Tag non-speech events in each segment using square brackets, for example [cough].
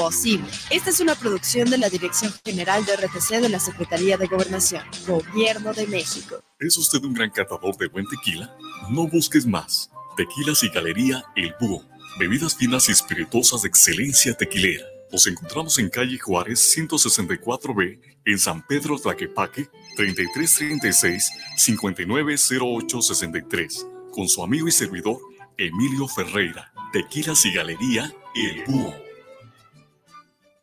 posible. Esta es una producción de la Dirección General de RTC de la Secretaría de Gobernación, Gobierno de México. ¿Es usted un gran catador de buen tequila? No busques más. Tequilas y Galería El Búho. Bebidas finas y espirituosas de excelencia tequilera. Nos encontramos en calle Juárez 164B, en San Pedro Tlaquepaque, 3336-590863, con su amigo y servidor Emilio Ferreira. Tequilas y Galería El Búho.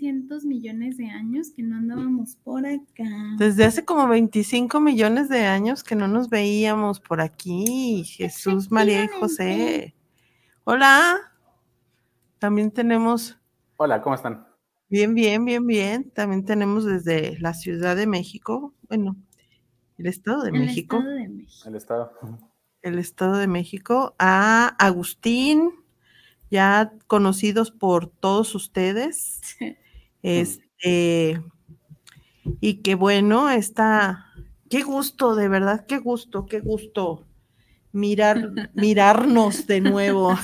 25.300 millones de años que no andábamos por acá? Desde hace como 25 millones de años que no nos veíamos por aquí. Jesús, María y José. Hola. También tenemos. Hola, ¿cómo están? Bien, bien, bien, bien. También tenemos desde la Ciudad de México, bueno, el Estado de El México. Estado de México. El estado. el Estado de México, a Agustín, ya conocidos por todos ustedes. Este, y que bueno, está, qué gusto, de verdad, qué gusto, qué gusto mirar, [laughs] mirarnos de nuevo.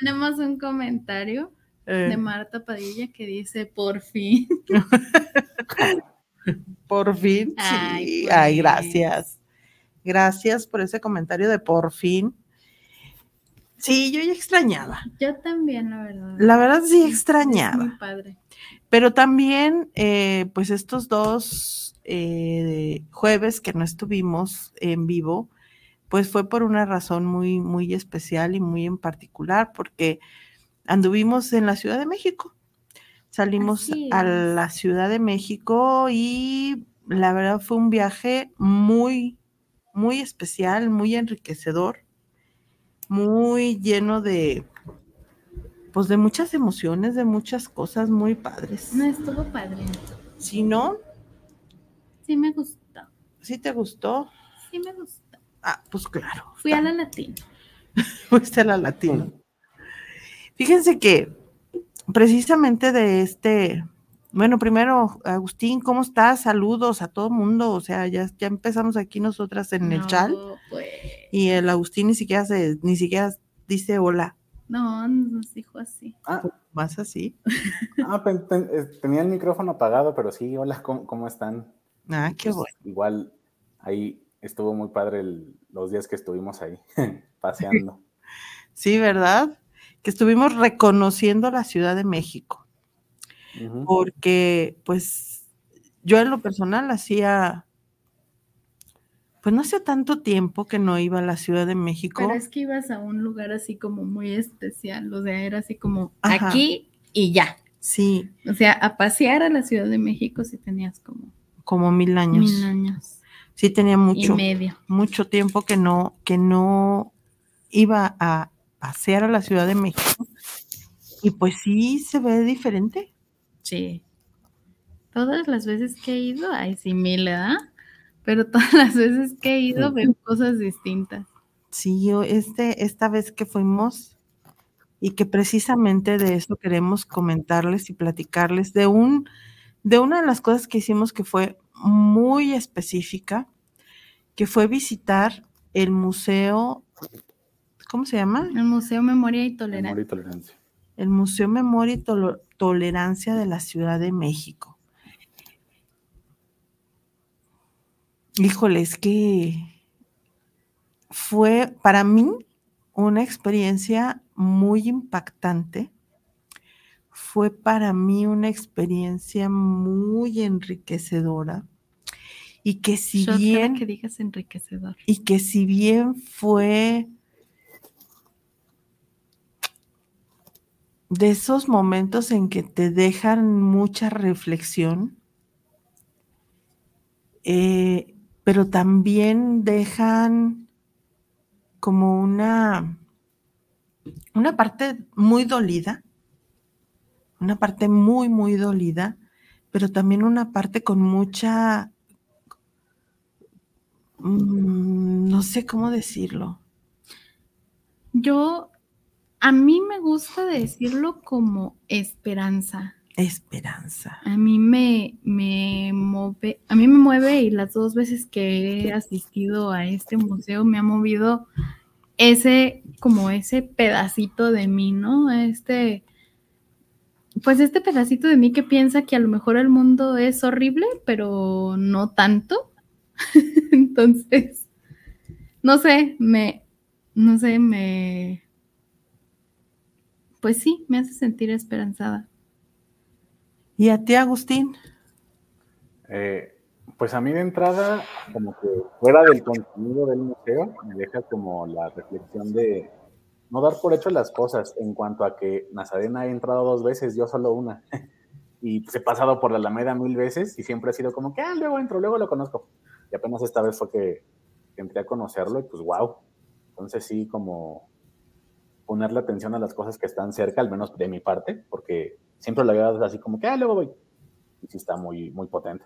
Tenemos un comentario Eh, de Marta Padilla que dice, por fin. [laughs] por fin, Ay, sí. pues. Ay, gracias. Gracias por ese comentario de por fin. Sí, yo ya extrañaba. Yo también, la verdad. La verdad sí Es muy extrañaba. padre. Pero también, eh, pues estos dos eh, jueves que no estuvimos en vivo, pues fue por una razón muy, muy especial y muy en particular, porque anduvimos en la Ciudad de México. Salimos a la Ciudad de México y la verdad fue un viaje muy, muy especial, muy enriquecedor, muy lleno de, pues de muchas emociones, de muchas cosas muy padres. No estuvo padre. Si no, Sí me gustó. si te gustó, Sí me gustó. ah, pues claro. Fui a la latina. [laughs] Fuiste a la latina. Fíjense que precisamente de este, bueno, primero, Agustín, ¿cómo estás? Saludos a todo mundo. O sea, ya, ya empezamos aquí nosotras en el chat Pues, y el Agustín ni siquiera se, ni siquiera dice hola, no, nos dijo así. Ah, más así. [laughs] ah, pen- eh, tenía el micrófono apagado, pero sí, hola, ¿cómo, cómo están? Ah, qué Pues, bueno. Igual ahí estuvo muy padre el- los días que estuvimos ahí [laughs] paseando. [laughs] Sí, ¿verdad? Que estuvimos reconociendo la Ciudad de México. Porque pues yo en lo personal hacía, pues no hace tanto tiempo que no iba a la Ciudad de México. Pero es que ibas a un lugar así como muy especial. O sea, era así como Ajá. aquí y ya. Sí, O sea, a pasear a la Ciudad de México si tenías como como mil años. mil años Sí, tenía mucho, y medio. mucho tiempo que no, que no iba a pasear a la Ciudad de México. Y pues sí se ve diferente. Sí. Todas las veces que he ido, ay, sí, mil, ¿verdad? Pero [laughs] todas las veces que he ido veo cosas distintas. Sí, yo este, esta vez que fuimos y que precisamente de eso queremos comentarles y platicarles de un, de una de las cosas que hicimos que fue muy específica, que fue visitar el museo, ¿cómo se llama? El Museo Memoria y Tolerancia. y tolerancia. El Museo Memoria y Tolerancia de la Ciudad de México. Híjole, es que fue para mí una experiencia muy impactante. Fue para mí una experiencia muy enriquecedora y que si bien que digas enriquecedor. y que si bien fue de esos momentos en que te dejan mucha reflexión, eh, pero también dejan como una, una parte muy dolida, una parte muy, muy dolida, pero también una parte con mucha, mm, no sé cómo decirlo. Yo, a mí me gusta decirlo como esperanza. Esperanza. A mí me, me mueve, a mí me mueve y las dos veces que he asistido a este museo me ha movido ese, como ese pedacito de mí, ¿no? Este, pues este pedacito de mí que piensa que a lo mejor el mundo es horrible, pero no tanto. [laughs] Entonces, no sé, me, no sé, me, pues sí, me hace sentir esperanzada. ¿Y a ti, Agustín? Eh, Pues a mí de entrada, como que fuera del contenido del museo, me deja como la reflexión de no dar por hecho las cosas en cuanto a que Nazarena ha entrado dos veces, yo solo una. [laughs] y pues he pasado por la Alameda mil veces y siempre ha sido como que, ah, luego entro, luego lo conozco. Y apenas esta vez fue que, entré a conocerlo y pues wow. Entonces sí, como ponerle atención a las cosas que están cerca, al menos de mi parte, porque siempre la veo así como que, ah, luego voy. Y sí está muy, muy potente.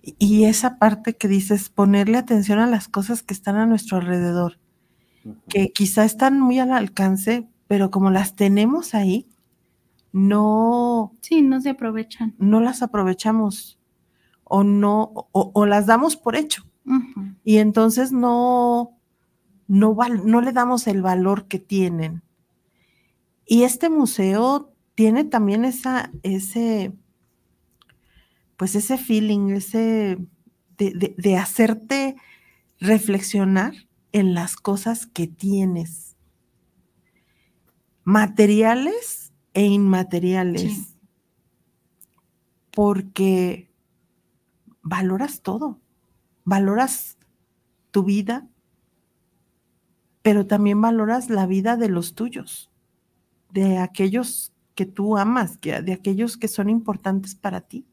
Y esa parte que dices, ponerle atención a las cosas que están a nuestro alrededor, que quizá están muy al alcance, pero como las tenemos ahí, no... Sí, no se aprovechan. No las aprovechamos o no, o, las damos por hecho. Y entonces no, no, no le damos el valor que tienen. Y este museo tiene también esa, ese, pues ese feeling, ese de, hacerte reflexionar en las cosas que tienes, materiales e inmateriales, porque valoras todo, valoras tu vida, pero también valoras la vida de los tuyos, de aquellos que tú amas, de aquellos que son importantes para ti.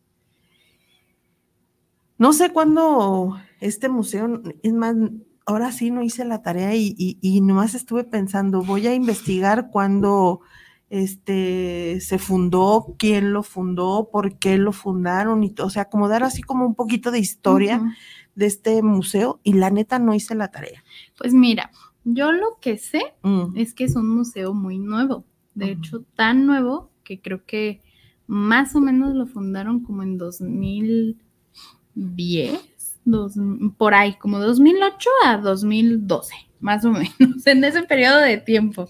No sé cuándo este museo, es más, ahora sí no hice la tarea y, y, nomás estuve pensando, voy a investigar cuándo este, se fundó, quién lo fundó, por qué lo fundaron, y o sea, como dar así como un poquito de historia de este museo y la neta no hice la tarea. Pues mira, yo lo que sé mm. es que es un museo muy nuevo, de hecho tan nuevo que creo que más o menos lo fundaron como en 2000 10, por ahí, como 2008 a 2012, más o menos, [laughs] en ese periodo de tiempo.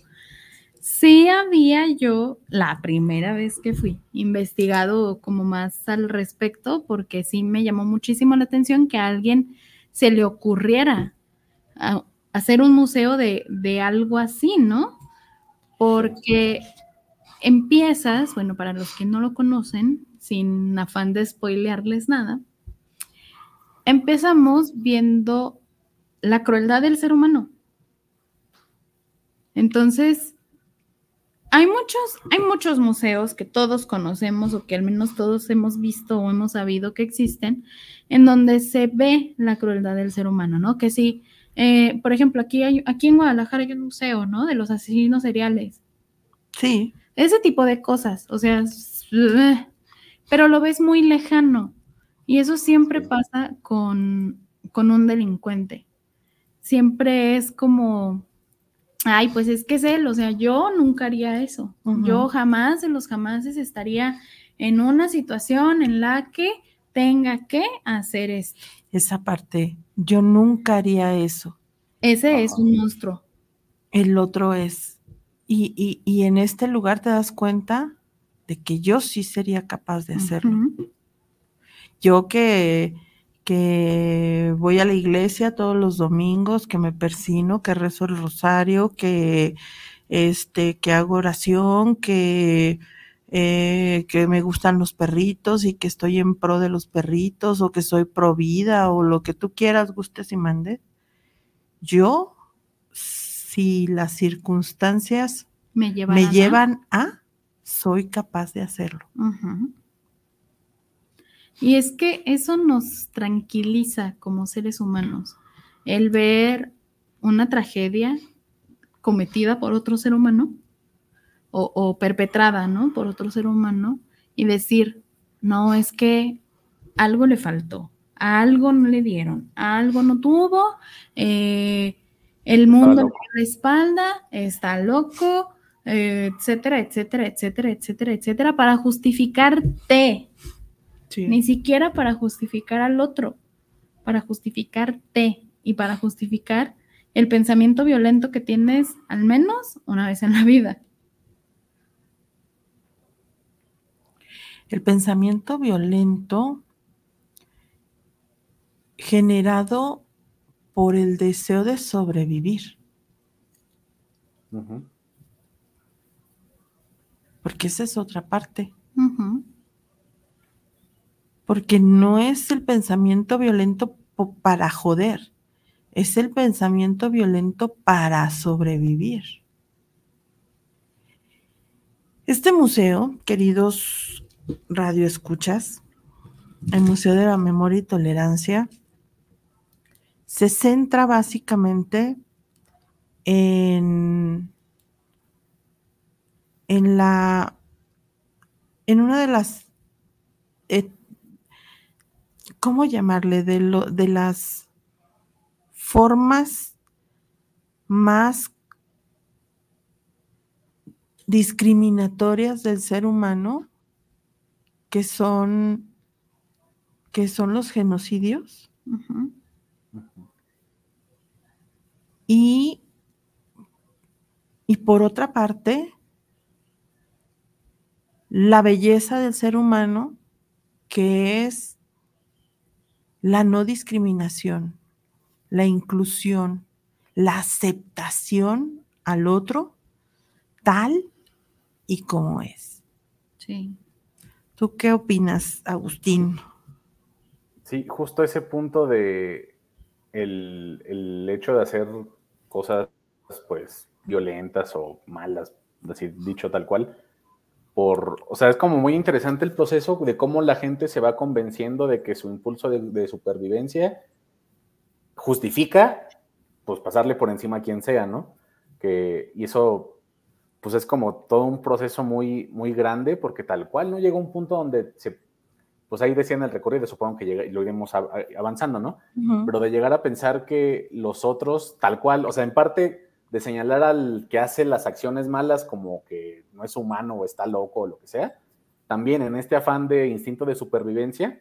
Sí había yo, la primera vez que fui, investigado como más al respecto, porque sí me llamó muchísimo la atención que a alguien se le ocurriera hacer un museo de, de algo así, ¿no? Porque empiezas, bueno, para los que no lo conocen, sin afán de spoilearles nada, empezamos viendo la crueldad del ser humano. Entonces, hay muchos, hay muchos museos que todos conocemos o que al menos todos hemos visto o hemos sabido que existen, en donde se ve la crueldad del ser humano, ¿no? Que sí, eh, por ejemplo, aquí, hay, aquí en Guadalajara hay un museo, ¿no? De los asesinos seriales. Sí. Ese tipo de cosas, o sea, pero lo ves muy lejano. Y eso siempre pasa con, un delincuente. Siempre es como, ay, pues es que es él, o sea, yo nunca haría eso. Yo jamás de los jamases estaría en una situación en la que tenga que hacer esto. Esa parte, yo nunca haría eso. Ese es un monstruo. El otro es. Y, y, en este lugar te das cuenta de que yo sí sería capaz de hacerlo. Yo que, que voy a la iglesia todos los domingos, que me persino, que rezo el rosario, que, este, que hago oración, que, eh, que me gustan los perritos y que estoy en pro de los perritos o que soy pro vida o lo que tú quieras, gustes y mandes. Yo, si las circunstancias me, llevan a, soy capaz de hacerlo. Y es que eso nos tranquiliza como seres humanos, el ver una tragedia cometida por otro ser humano o, perpetrada, ¿no? Por otro ser humano y decir, no, es que algo le faltó, algo no le dieron, algo no tuvo, eh, el mundo le la espalda, está loco, eh, etcétera, etcétera, etcétera, etcétera, etcétera, para justificarte ni siquiera para justificar al otro, para justificarte y para justificar el pensamiento violento que tienes al menos una vez en la vida. El pensamiento violento generado por el deseo de sobrevivir. Porque esa es otra parte. Porque no es el pensamiento violento para joder, es el pensamiento violento para sobrevivir. Este museo, queridos radioescuchas, el Museo de la Memoria y Tolerancia, se centra básicamente en, en la en una de las eh, ¿cómo llamarle? De, lo, de las formas más discriminatorias del ser humano, que son, que son los genocidios. Y, y por otra parte, la belleza del ser humano, que es la no discriminación, la inclusión, la aceptación al otro tal y como es. Sí. ¿Tú qué opinas, Agustín? Sí, justo ese punto de el, el hecho de hacer cosas pues violentas o malas, decir, dicho tal cual, por, o sea, es como muy interesante el proceso de cómo la gente se va convenciendo de que su impulso de, supervivencia justifica, pues, pasarle por encima a quien sea, ¿no? Que, y eso, pues, es como todo un proceso muy, muy grande, porque tal cual no llega un punto donde se, pues ahí decían el recorrido, supongo que llega, lo iremos avanzando, ¿no? Pero de llegar a pensar que los otros, tal cual, o sea, en parte de señalar al que hace las acciones malas como que no es humano o está loco o lo que sea, también en este afán de instinto de supervivencia,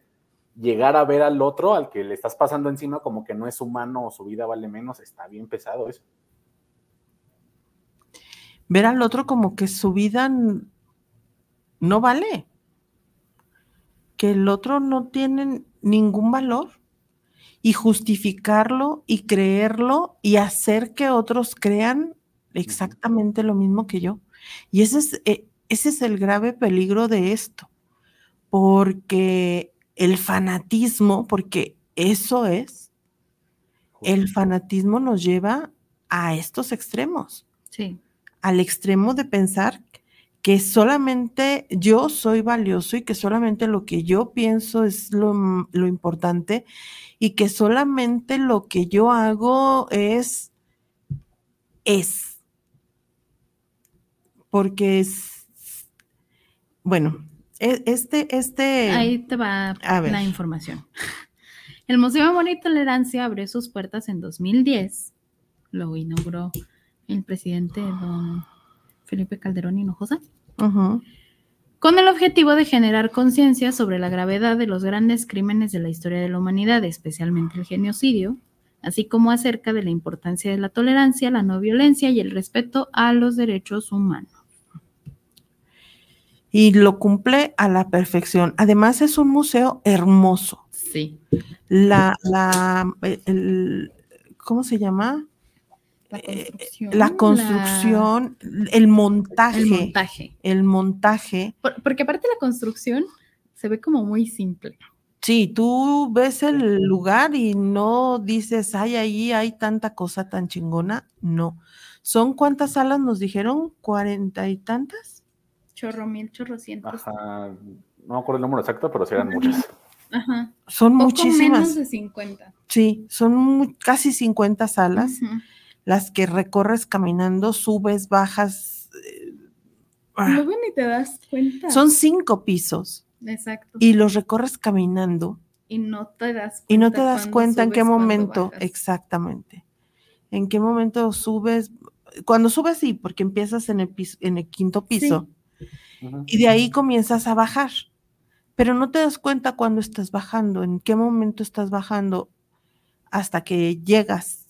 llegar a ver al otro, al que le estás pasando encima como que no es humano o su vida vale menos, está bien pesado eso. Ver al otro como que su vida no vale, que el otro no tiene ningún valor y justificarlo y creerlo y hacer que otros crean exactamente lo mismo que yo. Y ese es, eh, ese es el grave peligro de esto, porque el fanatismo, porque eso es, el fanatismo nos lleva a estos extremos. Sí. Al extremo de pensar que solamente yo soy valioso y que solamente lo que yo pienso es lo, lo importante y que solamente lo que yo hago es, es. Porque es, bueno, e, este, este... Ahí te va la información. El Museo de Amor y Tolerancia abrió sus puertas en 2010. Lo inauguró el presidente don Felipe Calderón Hinojosa con el objetivo de generar conciencia sobre la gravedad de los grandes crímenes de la historia de la humanidad, especialmente el genocidio, así como acerca de la importancia de la tolerancia, la no violencia y el respeto a los derechos humanos. Y lo cumple a la perfección. Además es un museo hermoso. Sí. La, la, ¿cómo se llama? La eh, construcción, el montaje. El montaje. El montaje. porque aparte la construcción se ve como muy simple. Sí, tú ves el lugar y no dices, ay, ahí hay tanta cosa tan chingona. No. ¿Son cuántas salas nos dijeron? ¿Cuarenta y tantas? Chorro mil, chorro cientos. Ajá. No me acuerdo el número exacto, pero sí eran muchas. Ajá. Son muchísimas. menos de 50. Sí, son casi 50 salas las que recorres caminando, subes, bajas. Eh, Luego ni te das cuenta. Son cinco pisos. Exacto. Y los recorres caminando. Y no te das cuenta. Y no te das cuenta en qué momento, exactamente. En qué momento subes. Cuando subes, sí, porque empiezas en el, en el quinto piso. Y de ahí comienzas a bajar. Pero no te das cuenta cuando estás bajando, en qué momento estás bajando, hasta que llegas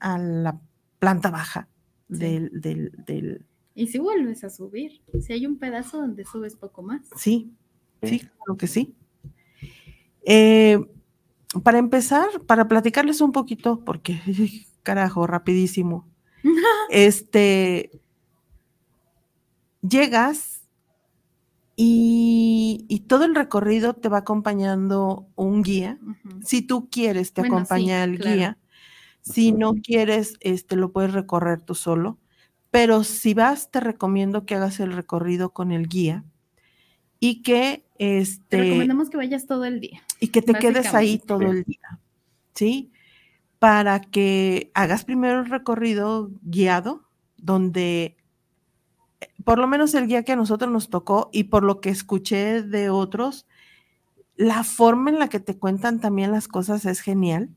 a la planta baja del, del, Y si vuelves a subir, si hay un pedazo donde subes poco más. Sí, sí, claro que sí. Eh, para empezar, para platicarles un poquito, porque [laughs] carajo, rapidísimo. [laughs] este, llegas y, todo el recorrido te va acompañando un guía. Si tú quieres, te acompaña el guía. Si no quieres, este, lo puedes recorrer tú solo. Pero si vas, te recomiendo que hagas el recorrido con el guía y que este. Te recomendamos que vayas todo el día. Y que te quedes ahí todo el día. ¿Sí? Para que hagas primero el recorrido guiado, donde por lo menos el guía que a nosotros nos tocó y por lo que escuché de otros, la forma en la que te cuentan también las cosas es genial.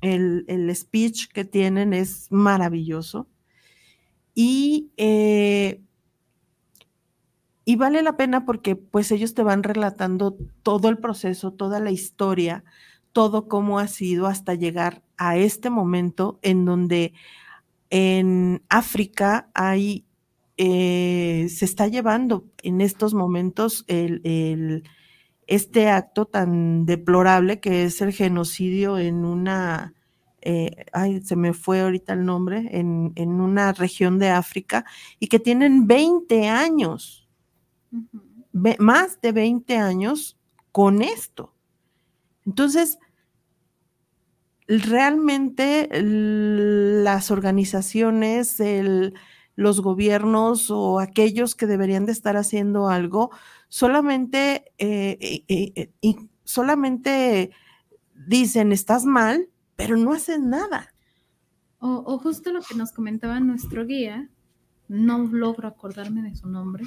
El, speech que tienen es maravilloso. Y, eh, y vale la pena porque pues ellos te van relatando todo el proceso, toda la historia, todo cómo ha sido hasta llegar a este momento en donde en África hay eh, se está llevando en estos momentos el, este acto tan deplorable que es el genocidio en una, eh, ay, se me fue ahorita el nombre, en, una región de África y que tienen 20 años, más de 20 años con esto. Entonces, realmente las organizaciones, el, los gobiernos o aquellos que deberían de estar haciendo algo, solamente, eh, eh, eh, solamente dicen, estás mal, pero no hacen nada. O, justo lo que nos comentaba nuestro guía, no logro acordarme de su nombre,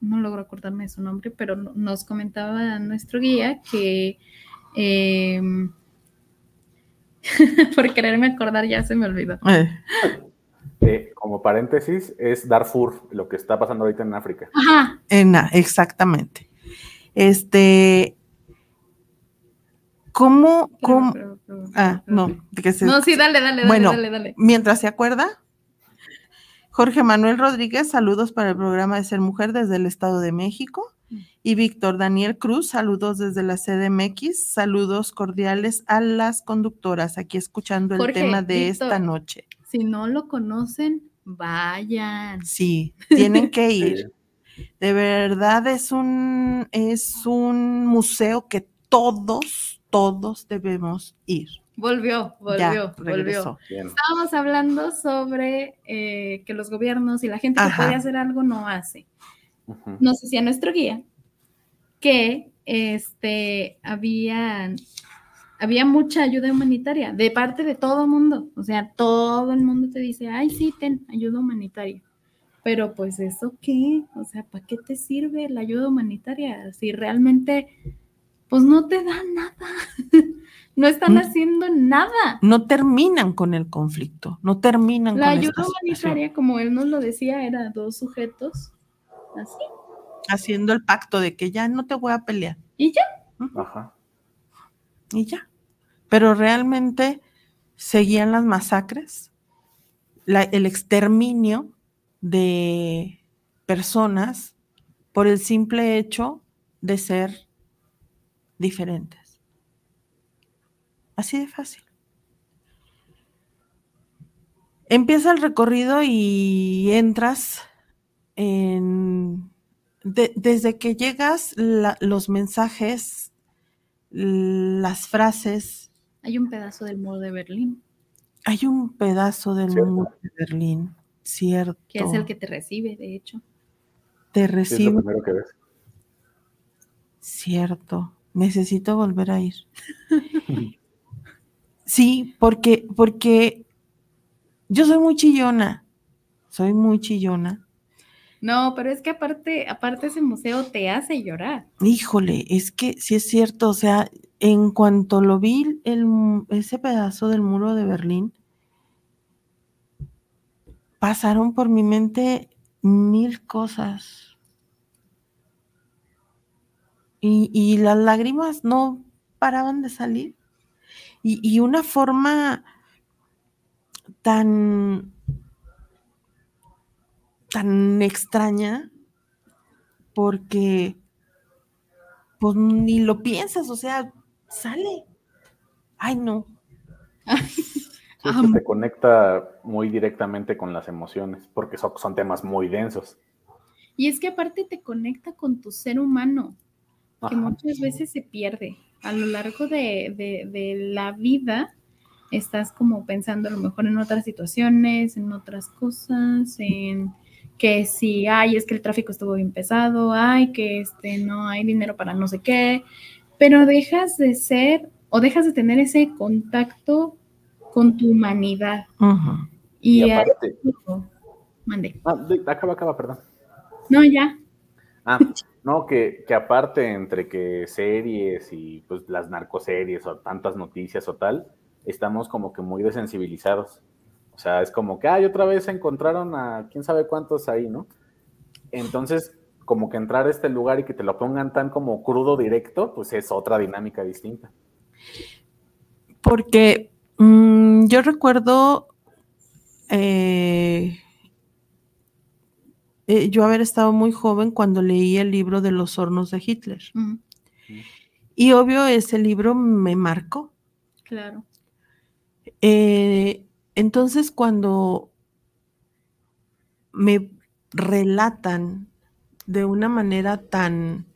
no logro acordarme de su nombre, pero nos comentaba nuestro guía que em, [laughs] por quererme acordar ya se me olvidó como paréntesis, es Darfur, lo que está pasando ahorita en África. Ajá. En, exactamente. Este, ¿cómo, cómo? ah, no, no, sí, dale, dale, bueno, dale, dale. Mientras se acuerda, Jorge Manuel Rodríguez, saludos para el programa de Ser Mujer desde el Estado de México. Y Víctor Daniel Cruz, saludos desde la CDMX, saludos cordiales a las conductoras, aquí escuchando el tema de esta noche. Si no lo conocen, vayan. Sí, [laughs] tienen que ir. De verdad es un, es un museo que todos, todos debemos ir. Volvió, volvió, volvió. Estábamos hablando sobre eh, que los gobiernos y la gente que puede hacer algo no hace. Nos decía nuestro guía que este, habían había mucha ayuda humanitaria de parte de todo el mundo. O sea, todo el mundo te dice, ay, sí, ten ayuda humanitaria. Pero pues eso qué, o sea, ¿para qué te sirve la ayuda humanitaria? Si realmente, pues no te dan nada. [laughs] no están mm. haciendo nada. No terminan con el conflicto, no terminan la ayuda humanitaria, como él nos lo decía, era dos sujetos así. Haciendo el pacto de que ya no te voy a pelear. Y ya. Ajá y ya. Pero realmente seguían las masacres, el exterminio de personas por el simple hecho de ser diferentes. Así de fácil. Empieza el recorrido y entras en... desde que llegas, los mensajes las frases. Hay un pedazo del muro de Berlín. Hay un pedazo del muro de Berlín, cierto. Que es el que te recibe, de hecho. Te recibe. Cierto. Necesito volver a ir. [laughs] sí, porque, porque yo soy muy chillona. Soy muy chillona. No, pero es que aparte, aparte ese museo te hace llorar. Híjole, es que sí es cierto, o sea, en cuanto lo vi, ese pedazo del muro de Berlín, pasaron por mi mente mil cosas. Y, las lágrimas no paraban de salir. Y una forma tan tan extraña porque pues ni lo piensas, o sea, sale. Ay, no. [laughs] se conecta muy directamente con las emociones, porque son, temas muy densos. Y es que aparte te conecta con tu ser humano, que muchas veces se pierde. A lo largo de, de la vida estás como pensando a lo mejor en otras situaciones, en otras cosas, en que si, ay, es que el tráfico estuvo bien pesado, ay, que este, no hay dinero para no sé qué, pero dejas de ser o dejas de tener ese contacto con tu humanidad. Y, y aparte, mande. Ah, acaba, acaba, perdón. No, ya. Ah, [laughs] no, que, que aparte entre que series y pues las narcoseries o tantas noticias o tal, estamos como que muy desensibilizados. O sea, es como que, ay, otra vez encontraron a quién sabe cuántos ahí, ¿no? Entonces, como que entrar a este lugar y que te lo pongan tan como crudo directo, pues es otra dinámica distinta. Porque mm, yo recuerdo eh, eh, yo haber estado muy joven cuando leí el libro de los hornos de Hitler. Y obvio, ese libro me marcó. Claro. Eh, entonces, cuando me relatan de una manera tan,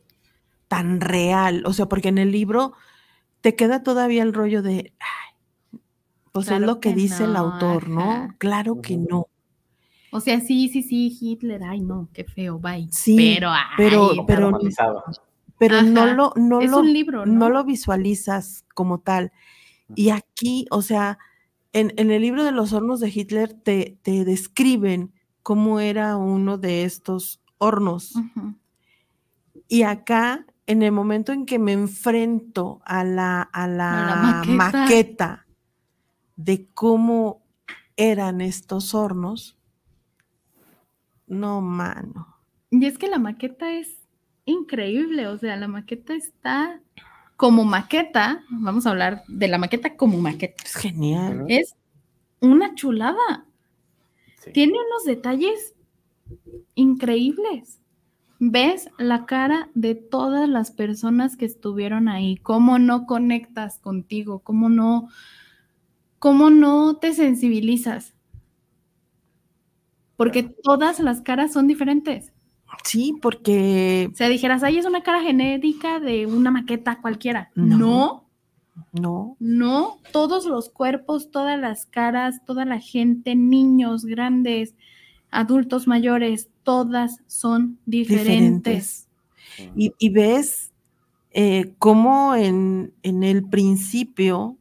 tan real, o sea, porque en el libro te queda todavía el rollo de, pues es lo que, dice el autor, ¿no? Claro que no. O sea, sí, sí, sí, Hitler, ay, no, qué feo, bye. Sí, pero, pero, pero, pero no lo, no es lo, un libro, ¿no? lo visualizas como tal. Y aquí, o sea, en, el libro de los hornos de Hitler te, te, describen cómo era uno de estos hornos. Y acá, en el momento en que me enfrento a la, a la, maqueta de cómo eran estos hornos, no, mano. Y es que la maqueta es increíble, o sea, la maqueta está como maqueta, vamos a hablar de la maqueta como maqueta. Es genial. Es una chulada. Tiene unos detalles increíbles. Ves la cara de todas las personas que estuvieron ahí, cómo no conectas contigo, cómo no, cómo no te sensibilizas porque todas las caras son diferentes. Sí, porque... O sea, dijeras, ahí es una cara genérica de una maqueta cualquiera. No. No. No, todos los cuerpos, todas las caras, toda la gente, niños, grandes, adultos mayores, todas son diferentes. Y, ves eh, cómo en, el principio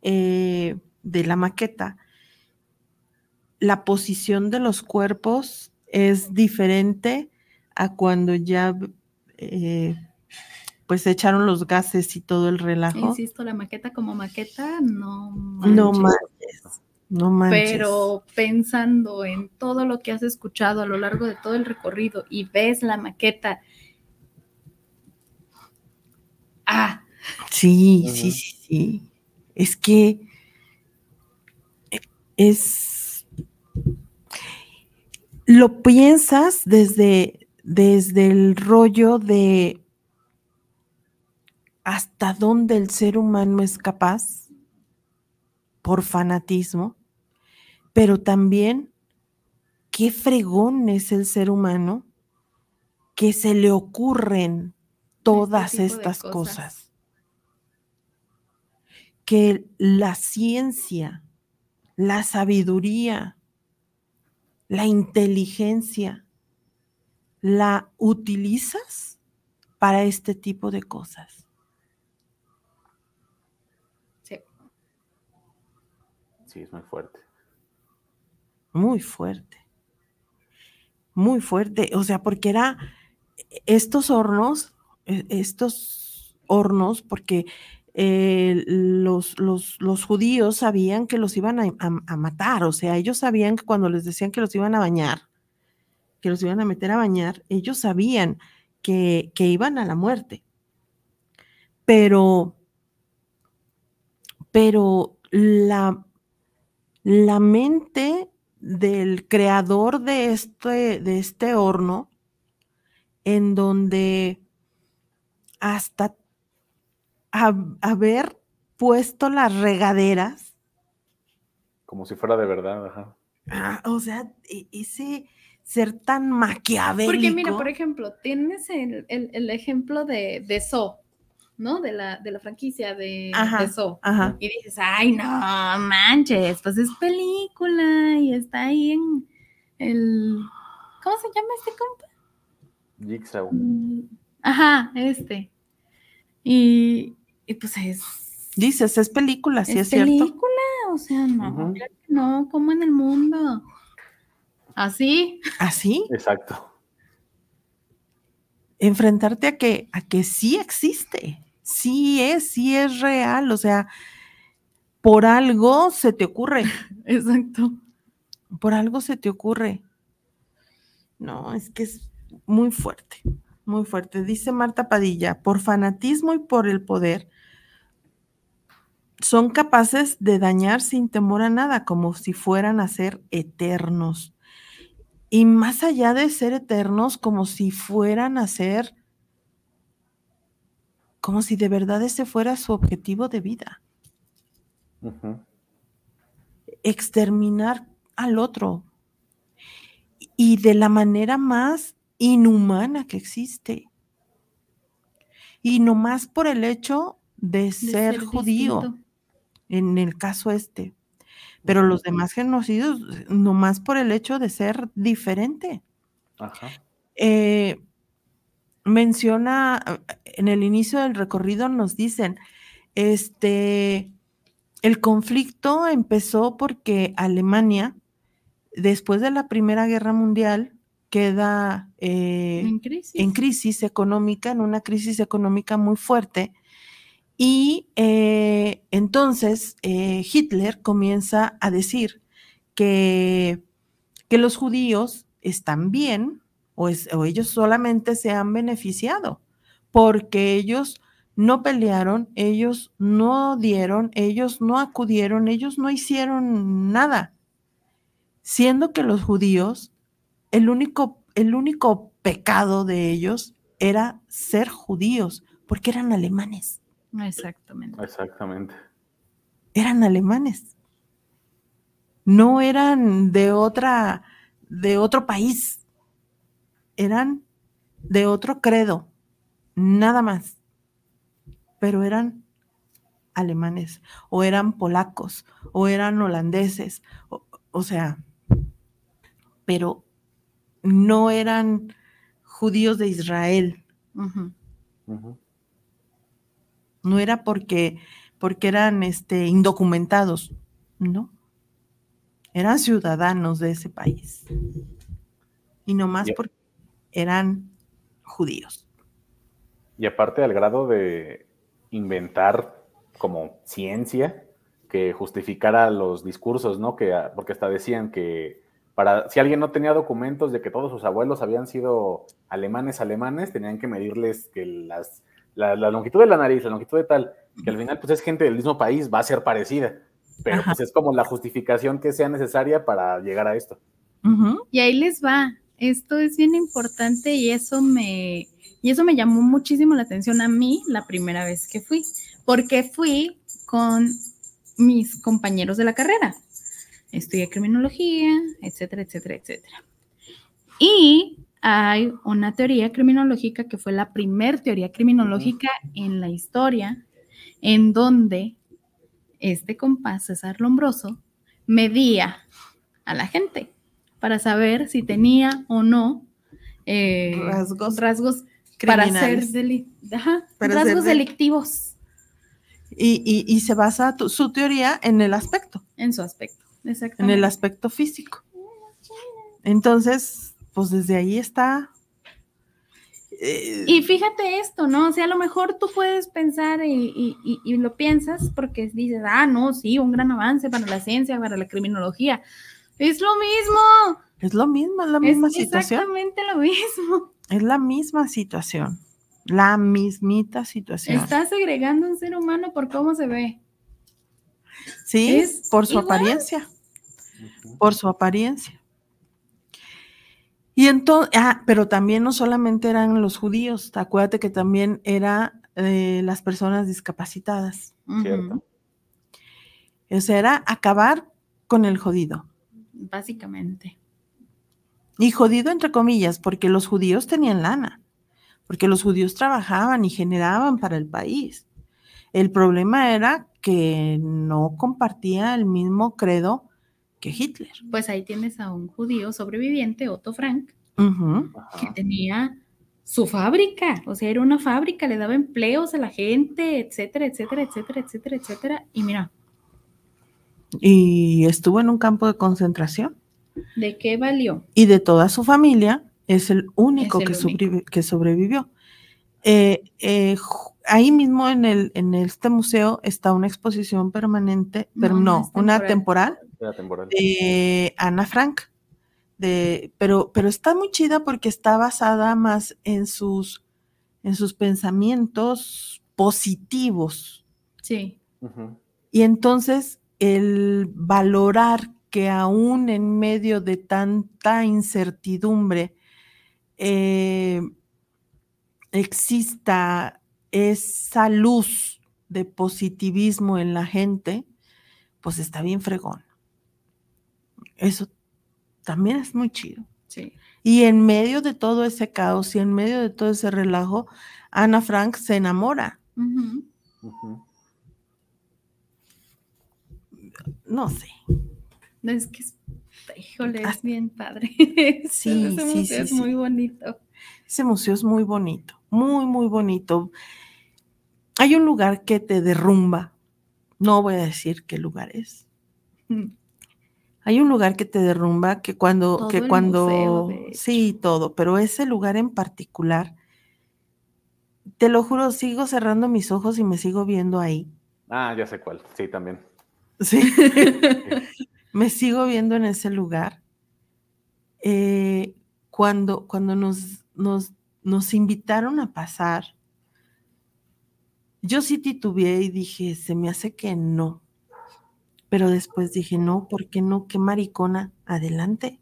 eh, de la maqueta la posición de los cuerpos es diferente a cuando ya eh, pues echaron los gases y todo el relajo. Insisto, la maqueta como maqueta no No manches. No manches. Pero pensando en todo lo que has escuchado a lo largo de todo el recorrido y ves la maqueta. Ah. Sí, sí, sí, sí. Es que es lo piensas desde, desde el rollo de hasta dónde el ser humano es capaz por fanatismo, pero también qué fregón es el ser humano que se le ocurren todas este estas cosas. cosas. Que la ciencia, la sabiduría, la inteligencia, la utilizas para este tipo de cosas. Sí. Sí, es muy fuerte. Muy fuerte. Muy fuerte. O sea, porque era estos hornos, e, estos hornos, porque eh, los, los, judíos sabían que los iban a, matar, o sea, ellos sabían que cuando les decían que los iban a bañar, que los iban a meter a bañar, ellos sabían que, que iban a la muerte. Pero, pero la, la mente del creador de este, de este horno, en donde hasta haber puesto las regaderas. Como si fuera de verdad, ajá. Ah, o sea, e, ese ser tan maquiavélico. Porque mira, por ejemplo, tienes el, el, el ejemplo de, de So, ¿no? De la, de la franquicia de, Ajá, de So. Ajá. Y dices, ay, no manches, pues es película y está ahí en el. ¿Cómo se llama este compa? Jigsaw. Ajá, este. Y, y pues es. Dices, es película, sí es, es cierto. película, o sea, no, Ujú. claro que no, como en el mundo. Así. Así, Exacto. enfrentarte a que, a que sí existe, sí es, sí es real, o sea, por algo se te ocurre, [laughs] Exacto. por algo se te ocurre. No, es que es muy fuerte, muy fuerte. Dice Marta Padilla, por fanatismo y por el poder, son capaces de dañar sin temor a nada, como si fueran a ser eternos. Y más allá de ser eternos, como si fueran a ser, como si de verdad ese fuera su objetivo de vida, exterminar al otro. Y de la manera más inhumana que existe. Y no más por el hecho de, de ser, judío. distinto. En el caso este. Pero los demás genocidios, nomás por el hecho de ser diferente. Ajá. Eh, menciona, en el inicio del recorrido nos dicen, este, el conflicto empezó porque Alemania, después de la Primera Guerra Mundial, queda eh, En crisis. en crisis económica, en una crisis económica muy fuerte. Y eh, entonces eh, Hitler comienza a decir que, que los judíos están bien o, es- o ellos solamente se han beneficiado porque ellos no pelearon, ellos no dieron, ellos no acudieron, ellos no hicieron nada. Siendo que los judíos, el único, el único pecado de ellos era ser judíos, porque eran alemanes Exactamente. Exactamente. eran alemanes. No eran de otra, de otro país. Eran de otro credo. Nada más. Pero eran alemanes, o eran polacos, o eran holandeses, o, o sea, pero no eran judíos de Israel. No era porque, porque eran este, indocumentados, no. Eran ciudadanos de ese país. Y no más porque eran judíos. Y aparte al grado de inventar como ciencia que justificara los discursos, ¿no? Que, porque hasta decían que para si alguien no tenía documentos de que todos sus abuelos habían sido alemanes alemanes, tenían que medirles que las, la, la longitud de la nariz, la longitud de tal, que al final pues es gente del mismo país, va a ser parecida. Pero Ajá. pues es como la justificación que sea necesaria para llegar a esto. Y ahí les va. Esto es bien importante y eso me y eso me llamó muchísimo la atención a mí la primera vez que fui, porque fui con mis compañeros de la carrera. Estudié criminología, etcétera, etcétera, etcétera. Y hay una teoría criminológica que fue la primer teoría criminológica en la historia, en donde este compás, César Lombroso, medía a la gente para saber si tenía o no eh, Rasgos rasgos para ser, criminales. deli- ajá, Para ser rasgos de- delictivos Y, y- y se basa tu- su teoría en el aspecto, en su aspecto. en Exactamente. el aspecto físico. Entonces, pues desde ahí está. eh, Y fíjate esto, ¿no? O sea, a lo mejor tú puedes pensar y, y- y- y lo piensas porque dices, ah, no, sí, un gran avance para la ciencia, para la criminología. Es lo mismo. es lo mismo, es la Es misma situación. exactamente lo mismo. Es la misma situación. La mismita situación. Estás segregando un ser humano por cómo se ve. sí, es por su igual. apariencia. Por su apariencia. Y entonces, ah, pero también no solamente eran los judíos, acuérdate que también era eh, las personas discapacitadas. Cierto. O sea, era acabar con el jodido. Básicamente. Y jodido entre comillas, porque los judíos tenían lana, porque los judíos trabajaban y generaban para el país. El problema era que no compartía el mismo credo que Hitler. Pues ahí tienes a un judío sobreviviente, Otto Frank, que tenía su fábrica, o sea, era una fábrica, le daba empleos a la gente, etcétera, etcétera, etcétera, etcétera, etcétera. Y mira, Y estuvo en un campo de concentración. ¿de qué valió? y de toda su familia es el único, Es el que, único. sobrevi- que sobrevivió. Eh, eh, ahí mismo en, el, en este museo está una exposición permanente, pero No, una temporal de Ana Frank. De, pero, pero está muy chida porque está basada más en sus, en sus pensamientos positivos. Sí. Y entonces el valorar que aún en medio de tanta incertidumbre eh, exista esa luz de positivismo en la gente, pues está bien fregón. Eso también es muy chido. sí. Y en medio de todo ese caos y en medio de todo ese relajo, Ana Frank se enamora. No sé. Es que es, híjole, Ah. es bien padre. [laughs] Sí, Ese sí, museo sí, es sí. muy bonito. Ese museo es muy bonito, muy, muy bonito. Hay un lugar que te derrumba. No voy a decir qué lugar es. Mm. Hay un lugar que te derrumba que cuando, Todo que el cuando, museo, de hecho. sí, todo, pero ese lugar en particular, te lo juro, sigo cerrando mis ojos y me sigo viendo ahí. Ah, ya sé cuál. Sí, también. Sí. [laughs] [laughs] me sigo viendo en ese lugar. Eh, cuando cuando nos, nos, nos invitaron a pasar, yo sí titubeé y dije, se me hace que no. Pero después dije, no, ¿por qué no? Qué maricona, adelante.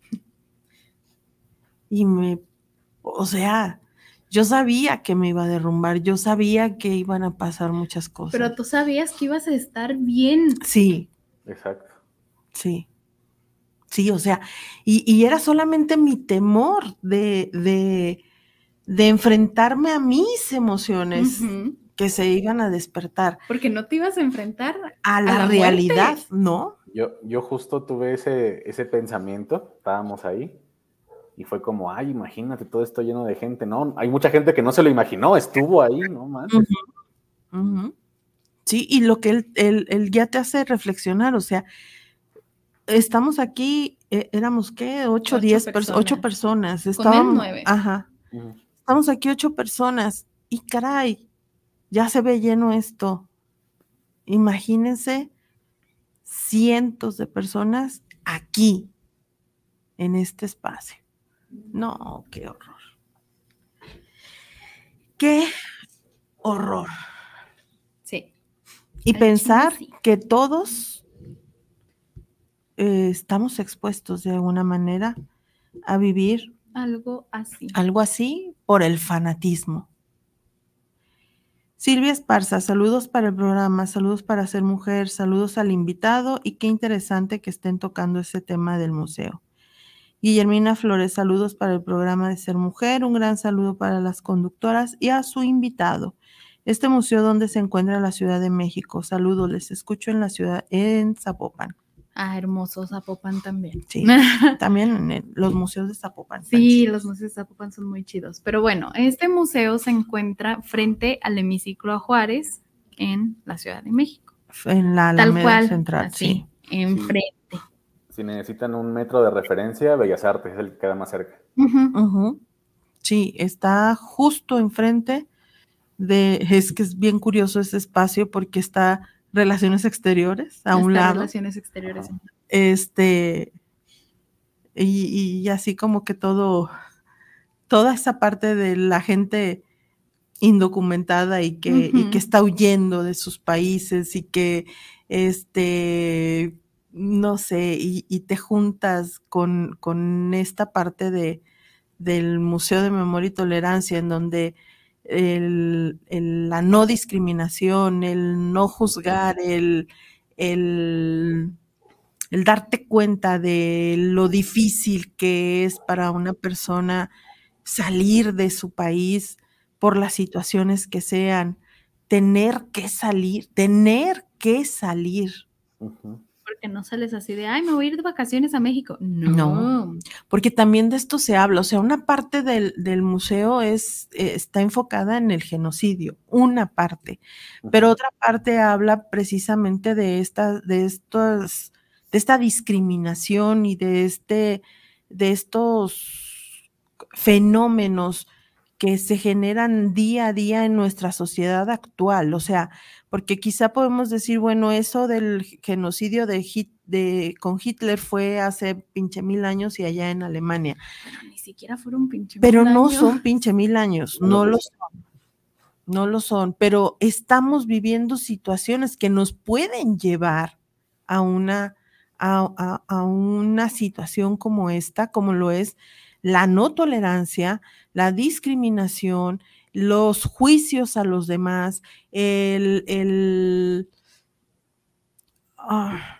Y me, o sea, yo sabía que me iba a derrumbar, yo sabía que iban a pasar muchas cosas. Pero tú sabías que ibas a estar bien. sí, Exacto. Sí. Sí, o sea, y, y era solamente mi temor de, de, de enfrentarme a mis emociones. Que se iban a despertar Porque no te ibas a enfrentar. a la, la muerte. realidad, ¿no? Yo, yo justo tuve ese, ese pensamiento, estábamos ahí, y fue como, ay, imagínate todo esto lleno de gente. No, hay mucha gente que no se lo imaginó, estuvo ahí, no. Sí, y lo que él, él- él ya te hace reflexionar, o sea, estamos aquí, eh, éramos qué, ocho, Ocho diez, pers- ocho personas. personas. Con él, Estábamos, nueve. Ajá. Estamos aquí ocho personas y caray, ya se ve lleno esto. Imagínense cientos de personas aquí, en este espacio. No, qué horror. Qué horror. Sí. Y Al pensar sí. que todos eh, estamos expuestos de alguna manera a vivir Algo así. algo así por el fanatismo. Silvia Esparza, saludos para el programa, saludos para ser mujer, saludos al invitado y qué interesante que estén tocando ese tema del museo. Guillermina Flores, saludos para el programa de ser mujer, un gran saludo para las conductoras y a su invitado. Este museo donde se encuentra la Ciudad de México. Saludos, les escucho en la ciudad, en Zapopan. Ah, hermoso, Zapopan también. Sí, [laughs] también los museos de Zapopan. Sí, chidos. los museos de Zapopan son muy chidos. Pero bueno, este museo se encuentra frente al hemiciclo a Juárez en la Ciudad de México. En la Tal Alameda cual, Central, así, sí. enfrente. Si necesitan un metro de referencia, Bellas Artes es el que queda más cerca. Ujú. Sí, está justo enfrente de, [laughs] es que es bien curioso ese espacio porque está Relaciones Exteriores a un lado, Relaciones exteriores. Este, y, y así como que todo, toda esa parte de la gente indocumentada y que, y que está huyendo de sus países y que, este, no sé, y, y te juntas con, con esta parte de, del Museo de Memoria y Tolerancia, en donde el- el- la no discriminación, el no juzgar, el, el el darte cuenta de lo difícil que es para una persona salir de su país por las situaciones que sean, tener que salir, tener que salir. Porque no sales así de, ay, me voy a ir de vacaciones a México. No. No, porque también de esto se habla. O sea, una parte del, del museo es, eh, está enfocada en el genocidio, una parte, pero otra parte habla precisamente de esta, de estos, de esta discriminación y de este, de estos fenómenos que se generan día a día en nuestra sociedad actual. O sea, porque quizá podemos decir, bueno, eso del genocidio de, Hit- de con Hitler fue hace pinche mil años y allá en Alemania, Pero ni siquiera fueron pinche pero mil no años. son pinche mil años, No no lo lo son. No lo son, pero estamos viviendo situaciones que nos pueden llevar a una, a, a- a una situación como esta, como lo es la no tolerancia, la discriminación, los juicios a los demás, el, el- ah,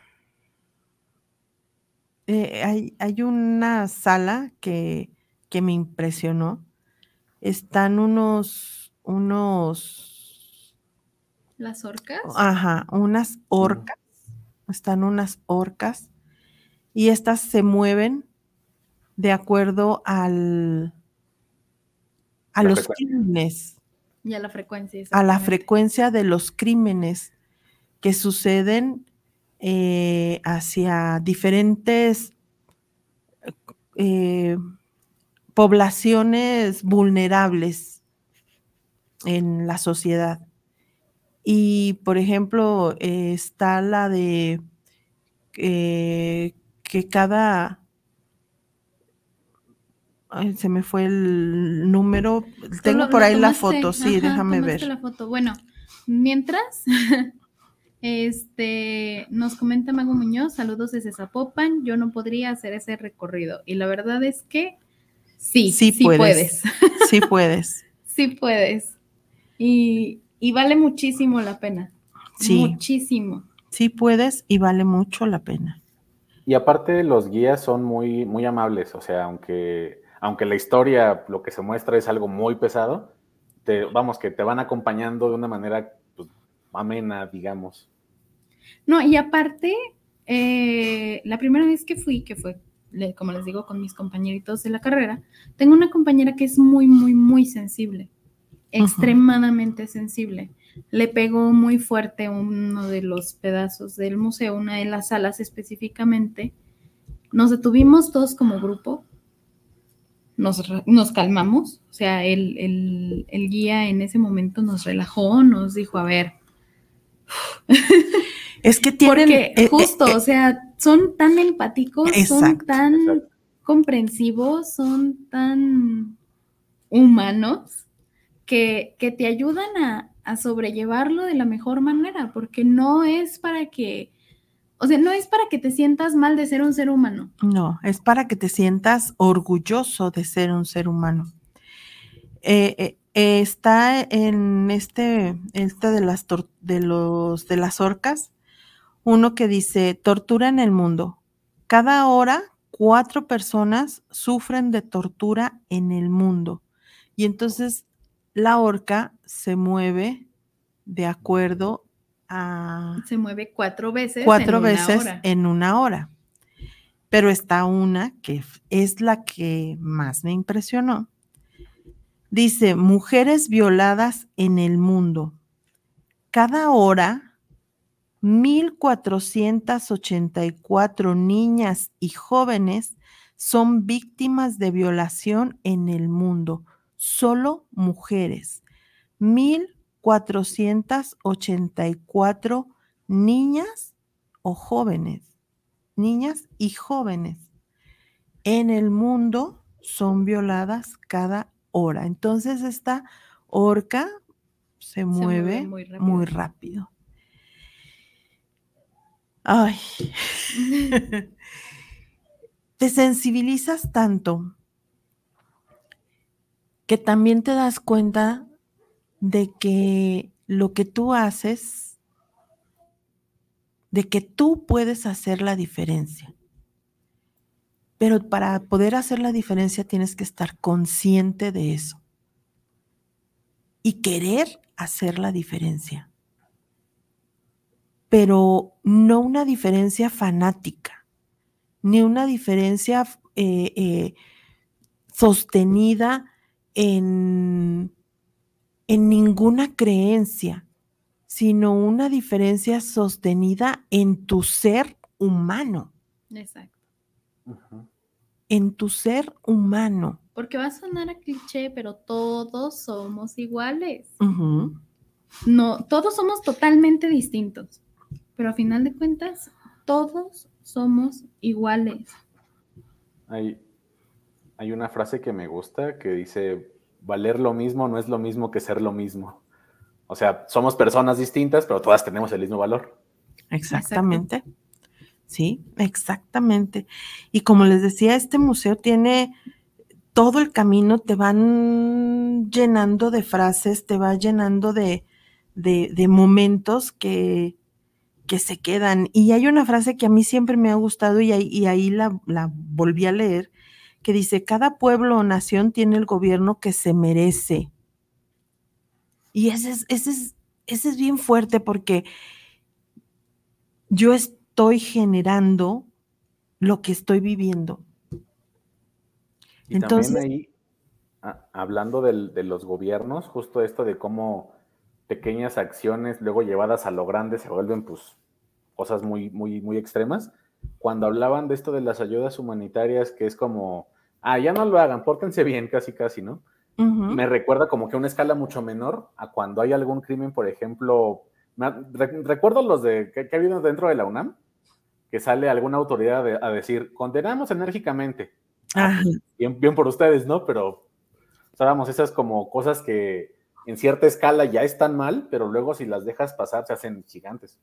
eh, hay, hay una sala que, que me impresionó. Están unos, unos, Las orcas. ajá, unas orcas, están unas orcas y estas se mueven de acuerdo al, a La los crímenes, Y a la frecuencia. a la frecuencia de los crímenes que suceden eh, hacia diferentes eh, poblaciones vulnerables en la sociedad. Y, por ejemplo, eh, está la de eh, que cada... ay, se me fue el número. Tengo lo- por lo ahí la foto, sí, ajá, déjame ver. la foto. Bueno, mientras, [laughs] este, nos comenta Mago Muñoz, saludos desde Zapopan, yo no podría hacer ese recorrido. Y la verdad es que sí, Sí sí, puedes. puedes, [laughs] Sí puedes. sí puedes. Y, y vale muchísimo la pena. Sí. Muchísimo. Sí puedes y vale mucho la pena. Y aparte los guías son muy, muy amables, o sea, aunque, aunque la historia, lo que se muestra es algo muy pesado, te, vamos, que te van acompañando de una manera pues, amena, digamos. No, y aparte, eh, la primera vez que fui, que fue, como les digo, con mis compañeritos de la carrera, tengo una compañera que es muy, muy, muy sensible, extremadamente sensible. Le pegó muy fuerte uno de los pedazos del museo, una de las salas específicamente. Nos detuvimos todos como grupo, nos, calmamos, o sea, el, el- el guía en ese momento nos relajó, nos dijo, a ver, [laughs] Es que tienen. porque eh, eh, justo, eh, o sea, son tan empáticos, son tan exacto. comprensivos, son tan humanos que, que te ayudan a, a sobrellevarlo de la mejor manera, porque no es para que, o sea, no es para que te sientas mal de ser un ser humano. no, es para que te sientas orgulloso de ser un ser humano. Eh, eh, eh, está en este, este de las de los de las orcas, uno que dice tortura en el mundo. Cada hora cuatro personas sufren de tortura en el mundo. Y entonces la orca se mueve de acuerdo a Se mueve cuatro veces. cuatro en una veces hora. en una hora. Pero está una que es la que más me impresionó. Dice, mujeres violadas en el mundo. Cada hora, 1.484 niñas y jóvenes son víctimas de violación en el mundo. Solo mujeres. 1.484 niñas o jóvenes. Niñas y jóvenes en el mundo son violadas cada hora. Entonces esta orca se mueve, mueve muy rápido. muy rápido. Ay, [laughs] te sensibilizas tanto que también te das cuenta de que lo que tú haces de que tú puedes hacer la diferencia. Pero para poder hacer la diferencia tienes que estar consciente de eso y querer hacer la diferencia. Pero no una diferencia fanática, ni una diferencia eh, eh, sostenida en, en ninguna creencia, sino una diferencia sostenida en tu ser humano. Exacto. En tu ser humano. Porque va a sonar a cliché, pero todos somos iguales. No, todos somos totalmente distintos. Pero a final de cuentas, todos somos iguales. Hay, hay una frase que me gusta que dice, valer lo mismo no es lo mismo que ser lo mismo. O sea, somos personas distintas, pero todas tenemos el mismo valor. Exactamente. Sí, exactamente. Y como les decía, este museo tiene todo el camino, te van llenando de frases, te va llenando de, de, momentos que, que, se quedan. Y hay una frase que a mí siempre me ha gustado y ahí, la volví a leer, que dice, cada pueblo o nación tiene el gobierno que se merece y ese es, ese es, ese es bien fuerte porque yo estoy generando lo que estoy viviendo. Y Entonces, también ahí, hablando de los gobiernos, justo esto de cómo pequeñas acciones luego llevadas a lo grande se vuelven pues cosas muy, muy, muy extremas. Cuando hablaban de esto de las ayudas humanitarias, que es como, ah, ya no lo hagan, pórtense bien, casi, casi, ¿no? me recuerda como que una escala mucho menor a cuando hay algún crimen, por ejemplo, recuerdo los de que, ha habido dentro de la UNAM, que sale alguna autoridad a decir, condenamos enérgicamente. Ah, bien, bien por ustedes, ¿no? Pero, sabemos, esas como cosas que en cierta escala ya están mal, pero luego si las dejas pasar se hacen gigantes.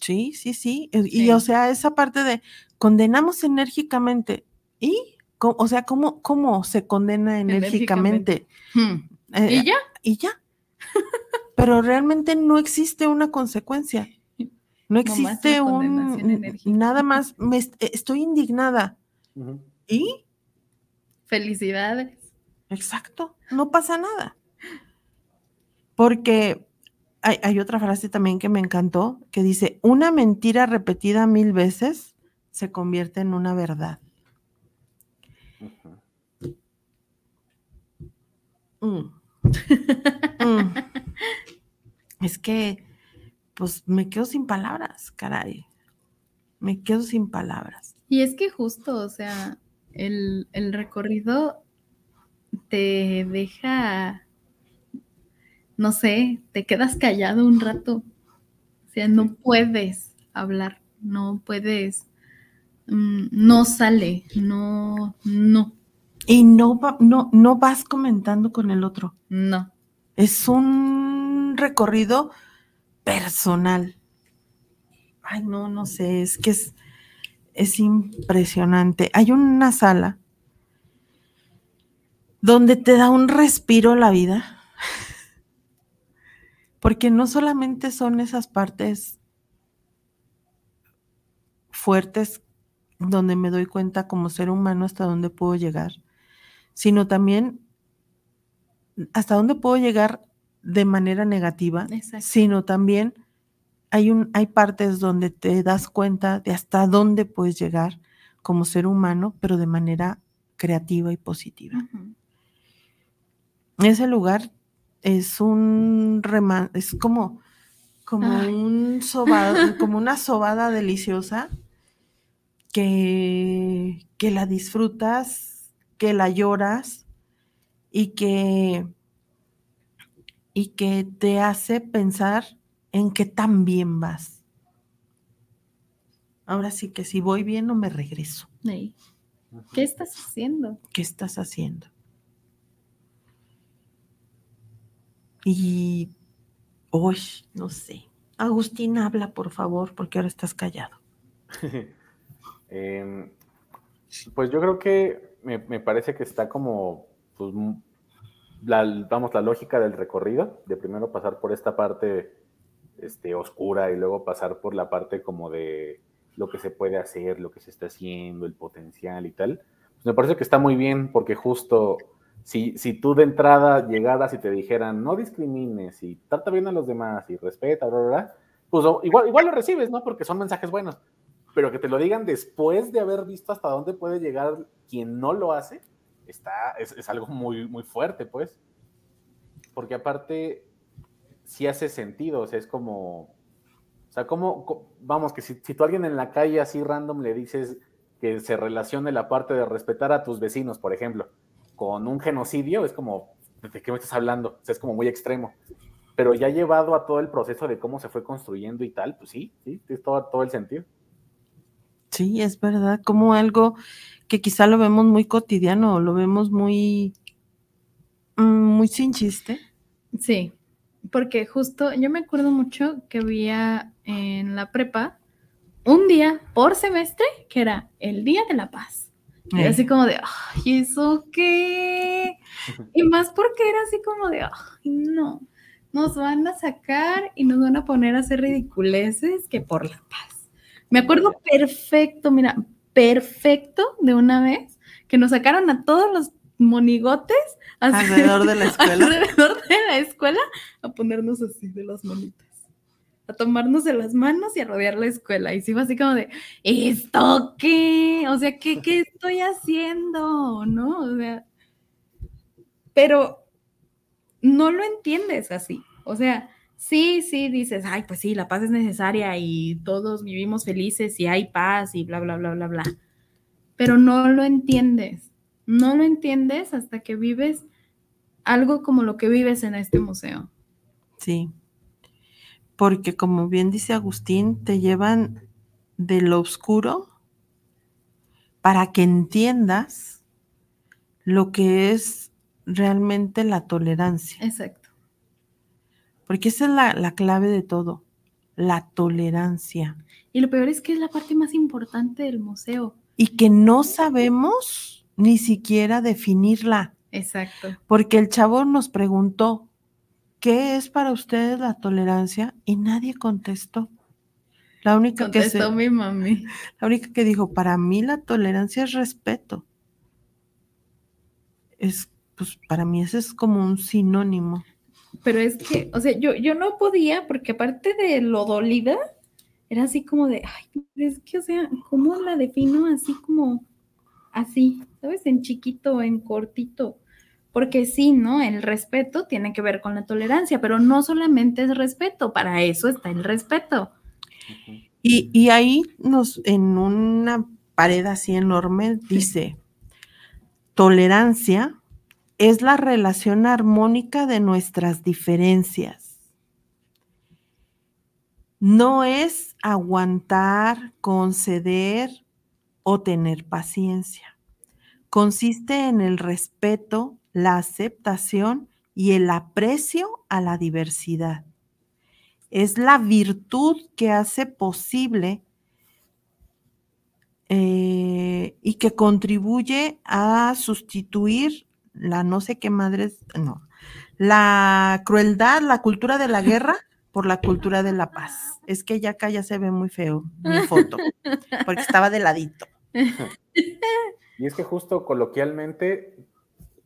Sí, sí, sí. Y, o sea, esa parte de condenamos enérgicamente. ¿Y? o sea, ¿cómo, cómo se condena enérgicamente? Hmm. Eh, ¿Y ya? Y ya. Pero realmente no existe una consecuencia. No existe un nada más. Me, estoy indignada. ¿Y? Felicidades. Exacto. No pasa nada. Porque hay, hay, otra frase también que me encantó que dice: Una mentira repetida mil veces se convierte en una verdad. Mm. Mm. [laughs] es que, pues me quedo sin palabras, caray. Me quedo sin palabras. Y es que justo, o sea, el, el recorrido te deja, no sé, te quedas callado un rato. O sea, no puedes hablar, no puedes, mm, no sale, no, no. Y no, no, no vas comentando con el otro. No. Es un recorrido personal. Ay, no, no sé, es que es, es impresionante. Hay una sala donde te da un respiro la vida, porque no solamente son esas partes fuertes donde me doy cuenta como ser humano hasta dónde puedo llegar, sino también hasta dónde puedo llegar de manera negativa, sino también hay, un, hay partes donde te das cuenta de hasta dónde puedes llegar como ser humano, pero de manera creativa y positiva. Ese lugar es un es como, como un sobado, como una sobada deliciosa que, que la disfrutas que la lloras y que, y que te hace pensar en qué tan bien vas. Ahora sí que si voy bien o me regreso. ¿Qué estás haciendo? ¿Qué estás haciendo? Y hoy, no sé. Agustín, habla, por favor, porque ahora estás callado. [laughs] Em, pues yo creo que me, parece que está como, pues, la, vamos, la lógica del recorrido, de primero pasar por esta parte este, oscura y luego pasar por la parte como de lo que se puede hacer, lo que se está haciendo, el potencial y tal, pues me parece que está muy bien porque justo si, si tú de entrada llegaras y te dijeran no discrimines y trata bien a los demás y respeta, bla, pues igual, igual lo recibes, ¿no? Porque son mensajes buenos, pero que te lo digan después de haber visto hasta dónde puede llegar quien no lo hace, está, es, es algo muy, muy fuerte, pues. Porque aparte, sí hace sentido, o sea, es como, o sea, como, vamos, que si, si tú a alguien en la calle así random le dices que se relacione la parte de respetar a tus vecinos, por ejemplo, con un genocidio, es como, ¿de qué me estás hablando? O sea, es como muy extremo. Pero ya llevado a todo el proceso de cómo se fue construyendo y tal, pues sí, sí, tiene todo, todo el sentido. Sí, es verdad, como algo que quizá lo vemos muy cotidiano, lo vemos muy, mm, muy sin chiste. Sí, porque justo yo me acuerdo mucho que había en la prepa un día por semestre que era el Día de la Paz. Y así como de, ay, ¿eso qué? Y más porque era así como de, ay, no, nos van a sacar y nos van a poner a hacer ridiculeces que por la paz. Me acuerdo perfecto, mira, perfecto de una vez que nos sacaron a todos los monigotes alrededor de la [laughs] escuela. alrededor de la escuela a ponernos así de las manitas. A tomarnos de las manos y a rodear la escuela. Y sí fue así como de, ¿esto qué? O sea, ¿qué, qué [laughs] estoy haciendo? ¿No? O sea, pero no lo entiendes así. O sea, sí, sí, dices, ay, pues sí, la paz es necesaria y todos vivimos felices y hay paz y bla, bla, bla, bla, bla. Pero no lo entiendes no lo entiendes hasta que vives algo como lo que vives en este museo. Sí, porque como bien dice Agustín, te llevan de lo oscuro para que entiendas lo que es realmente la tolerancia. Exacto. Porque esa es la, la, clave de todo, la tolerancia. Y lo peor es que es la parte más importante del museo. Y que no sabemos ni siquiera definirla. Exacto. Porque el chavo nos preguntó, ¿qué es para ustedes la tolerancia? Y nadie contestó. La única contestó que se, mi mami. [laughs] La única que dijo, para mí la tolerancia es respeto. Es, pues para mí ese es como un sinónimo. Pero es que, o sea, yo, yo no podía, porque aparte de lo dolida, era así como de, ay, es que, o sea, ¿cómo la defino así como así, ¿sabes? En chiquito, en cortito. Porque sí, ¿no? El respeto tiene que ver con la tolerancia, pero no solamente es respeto, para eso está el respeto. Y, y ahí nos, en una pared así enorme, dice, tolerancia es la relación armónica de nuestras diferencias. No es aguantar, conceder o tener paciencia. Consiste en el respeto, la aceptación y el aprecio a la diversidad. Es la virtud que hace posible eh, y que contribuye a sustituir la no sé qué madres, no, la crueldad, la cultura de la guerra por la cultura de la paz. Es que ya acá ya se ve muy feo mi foto, porque estaba de ladito. [laughs] Y es que justo coloquialmente,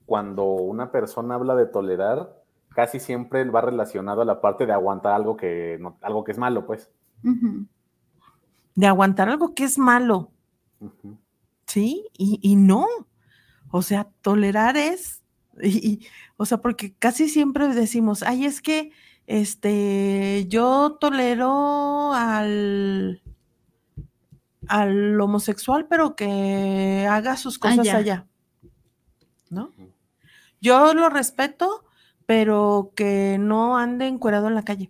cuando una persona habla de tolerar, casi siempre va relacionado a la parte de aguantar algo que, no, algo que es malo, pues. Uh -huh. De aguantar algo que es malo. Uh -huh. Sí, y, y, no. O sea, tolerar es, y, y, o sea, porque casi siempre decimos, ay, es que este, yo tolero al, al homosexual, pero que haga sus cosas allá. allá. ¿No? Yo lo respeto, pero que no ande encuerado en la calle.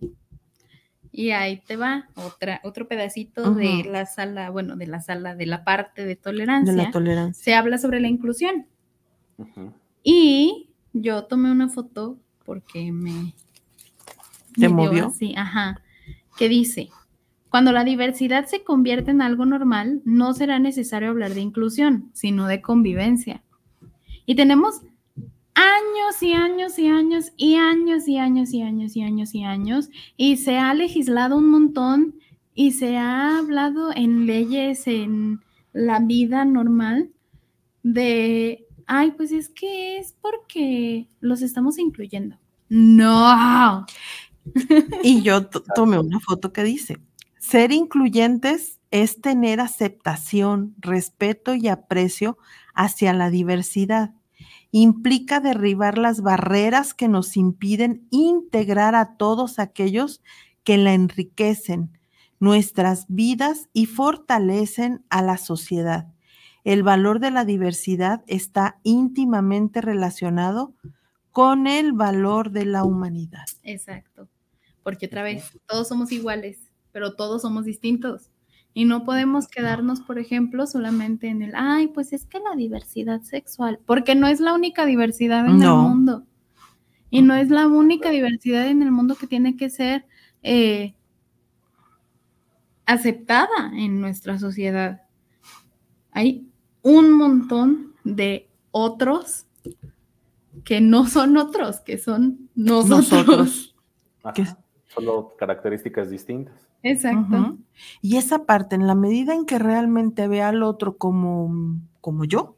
Y ahí te va otra, otro pedacito uh -huh. de la sala, bueno, de la sala de la parte de tolerancia. De la tolerancia. Se habla sobre la inclusión. Uh -huh. Y yo tomé una foto porque me... ¿Te movió? Sí, ajá. Que dice, cuando la diversidad se convierte en algo normal, no será necesario hablar de inclusión, sino de convivencia. Y tenemos años y años y años y años y años y años y años y años y se ha legislado un montón y se ha hablado en leyes, en la vida normal de, ay, pues es que es porque los estamos incluyendo. No. [laughs] Y yo tomé una foto que dice, ser incluyentes es tener aceptación, respeto y aprecio hacia la diversidad. Implica derribar las barreras que nos impiden integrar a todos aquellos que la enriquecen, nuestras vidas y fortalecen a la sociedad. El valor de la diversidad está íntimamente relacionado con el valor de la humanidad. Exacto. Porque otra vez, todos somos iguales, pero todos somos distintos. Y no podemos quedarnos, por ejemplo, solamente en el, ay, pues es que la diversidad sexual, porque no es la única diversidad en el mundo. Y no es la única diversidad en el mundo que tiene que ser eh, aceptada en nuestra sociedad. Hay un montón de otros que no son otros, que son nosotros. Solo características distintas. Exacto. Y esa parte, en la medida en que realmente ve al otro como, como yo,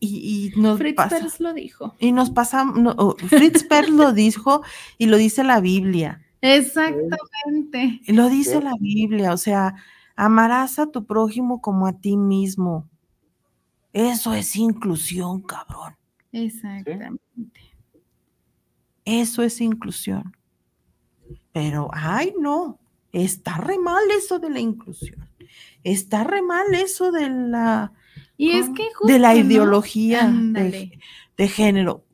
y, nos Fritz Perls lo dijo. Y nos pasamos, Fritz Perls lo dijo y lo dice la Biblia. Exactamente. Lo dice la Biblia, o sea, amarás a tu prójimo como a ti mismo. Eso es inclusión, cabrón. Exactamente. Eso es inclusión. Pero, ay, no, está re mal eso de la inclusión. Está re mal eso de la... Y es que de la ideología de, género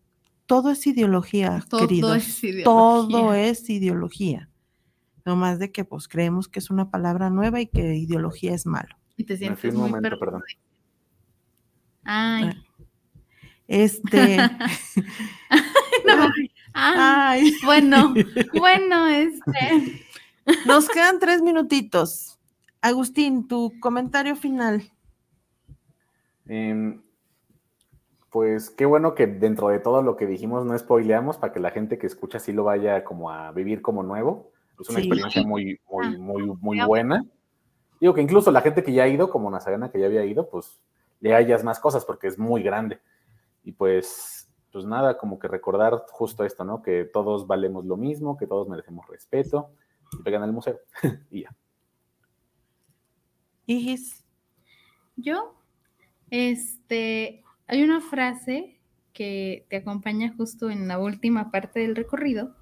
todo es ideología, todo Es ideología. Todo es ideología. No más de que pues creemos que es una palabra nueva y que ideología es malo. Y te sientes muy momento, perdón. Ay. [laughs] [laughs] Ah. Ay. Bueno, [laughs] bueno, este. Nos quedan tres minutitos. Agustín, tu comentario final. Eh, pues qué bueno que dentro de todo lo que dijimos no spoileamos para que la gente que escucha sí lo vaya como a vivir como nuevo. Es una experiencia muy, muy, ah, muy, muy buena. Digo que incluso la gente que ya ha ido, como Nazarena que ya había ido, pues le hayas más cosas porque es muy grande. Y pues, pues nada, como que recordar justo esto, ¿no? Que todos valemos lo mismo, que todos merecemos respeto. Y pegan al museo. [laughs] y ya. ¿Igis? Yo, este, hay una frase que te acompaña justo en la última parte del recorrido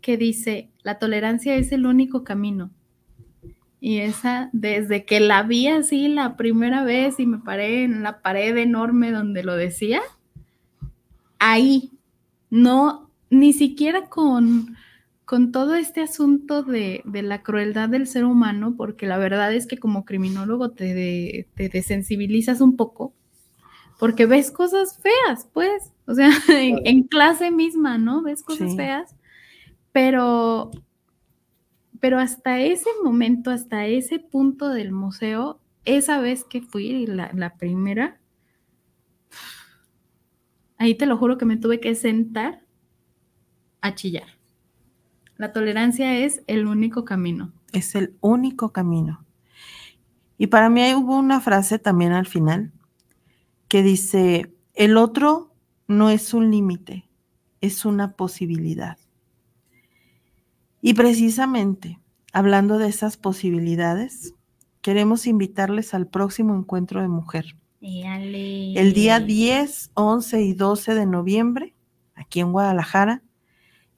que dice, la tolerancia es el único camino. Y esa, desde que la vi así la primera vez y me paré en la pared enorme donde lo decía, ahí, no, ni siquiera con, con todo este asunto de, la crueldad del ser humano, porque la verdad es que como criminólogo te, te desensibilizas un poco, porque ves cosas feas, pues, o sea, [laughs] en, clase misma, ¿no? Ves cosas feas, pero, pero hasta ese momento, hasta ese punto del museo, esa vez que fui, la, la primera, ahí te lo juro que me tuve que sentar a chillar. La tolerancia es el único camino. Es el único camino. Y para mí hubo una frase también al final que dice, el otro no es un límite, es una posibilidad. Y precisamente, hablando de esas posibilidades, queremos invitarles al próximo encuentro de mujer. El día 10, 11 y 12 de noviembre, aquí en Guadalajara.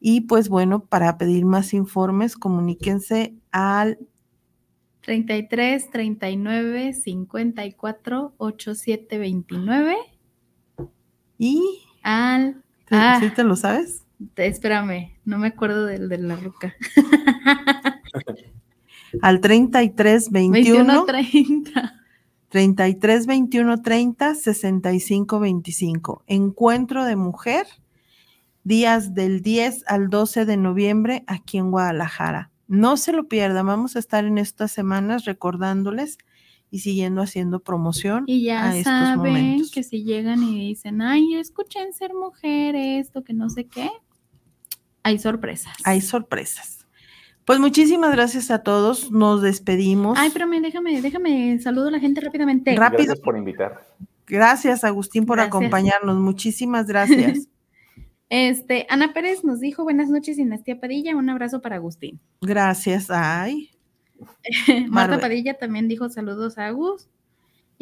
Y pues bueno, para pedir más informes, comuníquense al 33 39 54 87 29. Y al. Ah, ¿Sí te lo sabes? espérame, no me acuerdo del de la ruca. [laughs] al 33 21, 30. 33 21 30 65 25. Encuentro de mujer, días del 10 al 12 de noviembre aquí en Guadalajara. No se lo pierdan, vamos a estar en estas semanas recordándoles y siguiendo haciendo promoción. Y ya a estos saben momentos. que si llegan y dicen, ay, escuchen ser mujer, esto, que no sé qué, hay sorpresas. Hay sorpresas. Pues muchísimas gracias a todos. Nos despedimos. Ay, pero me, déjame, déjame, saludo a la gente rápidamente. Rápido. Gracias por invitar. Gracias, Agustín, por Gracias. acompañarnos. Muchísimas gracias. [laughs] Este, Ana Pérez nos dijo buenas noches, Dinastía Padilla, un abrazo para Agustín. gracias. Ay, [laughs] Marta. Padilla también dijo saludos a Agus.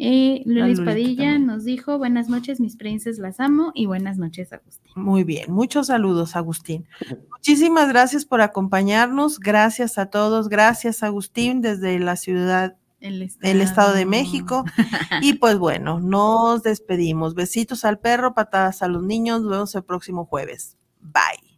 Y Luis Lulita Padilla también. nos dijo buenas noches, mis princes, las amo y buenas noches, Agustín. muy bien. Muchos saludos, Agustín. Muchísimas gracias por acompañarnos. Gracias a todos. Gracias, Agustín, desde la ciudad, El estado, el Estado de México. [laughs] Y pues bueno, nos despedimos. Besitos al perro, patadas a los niños. Nos vemos el próximo jueves. Bye.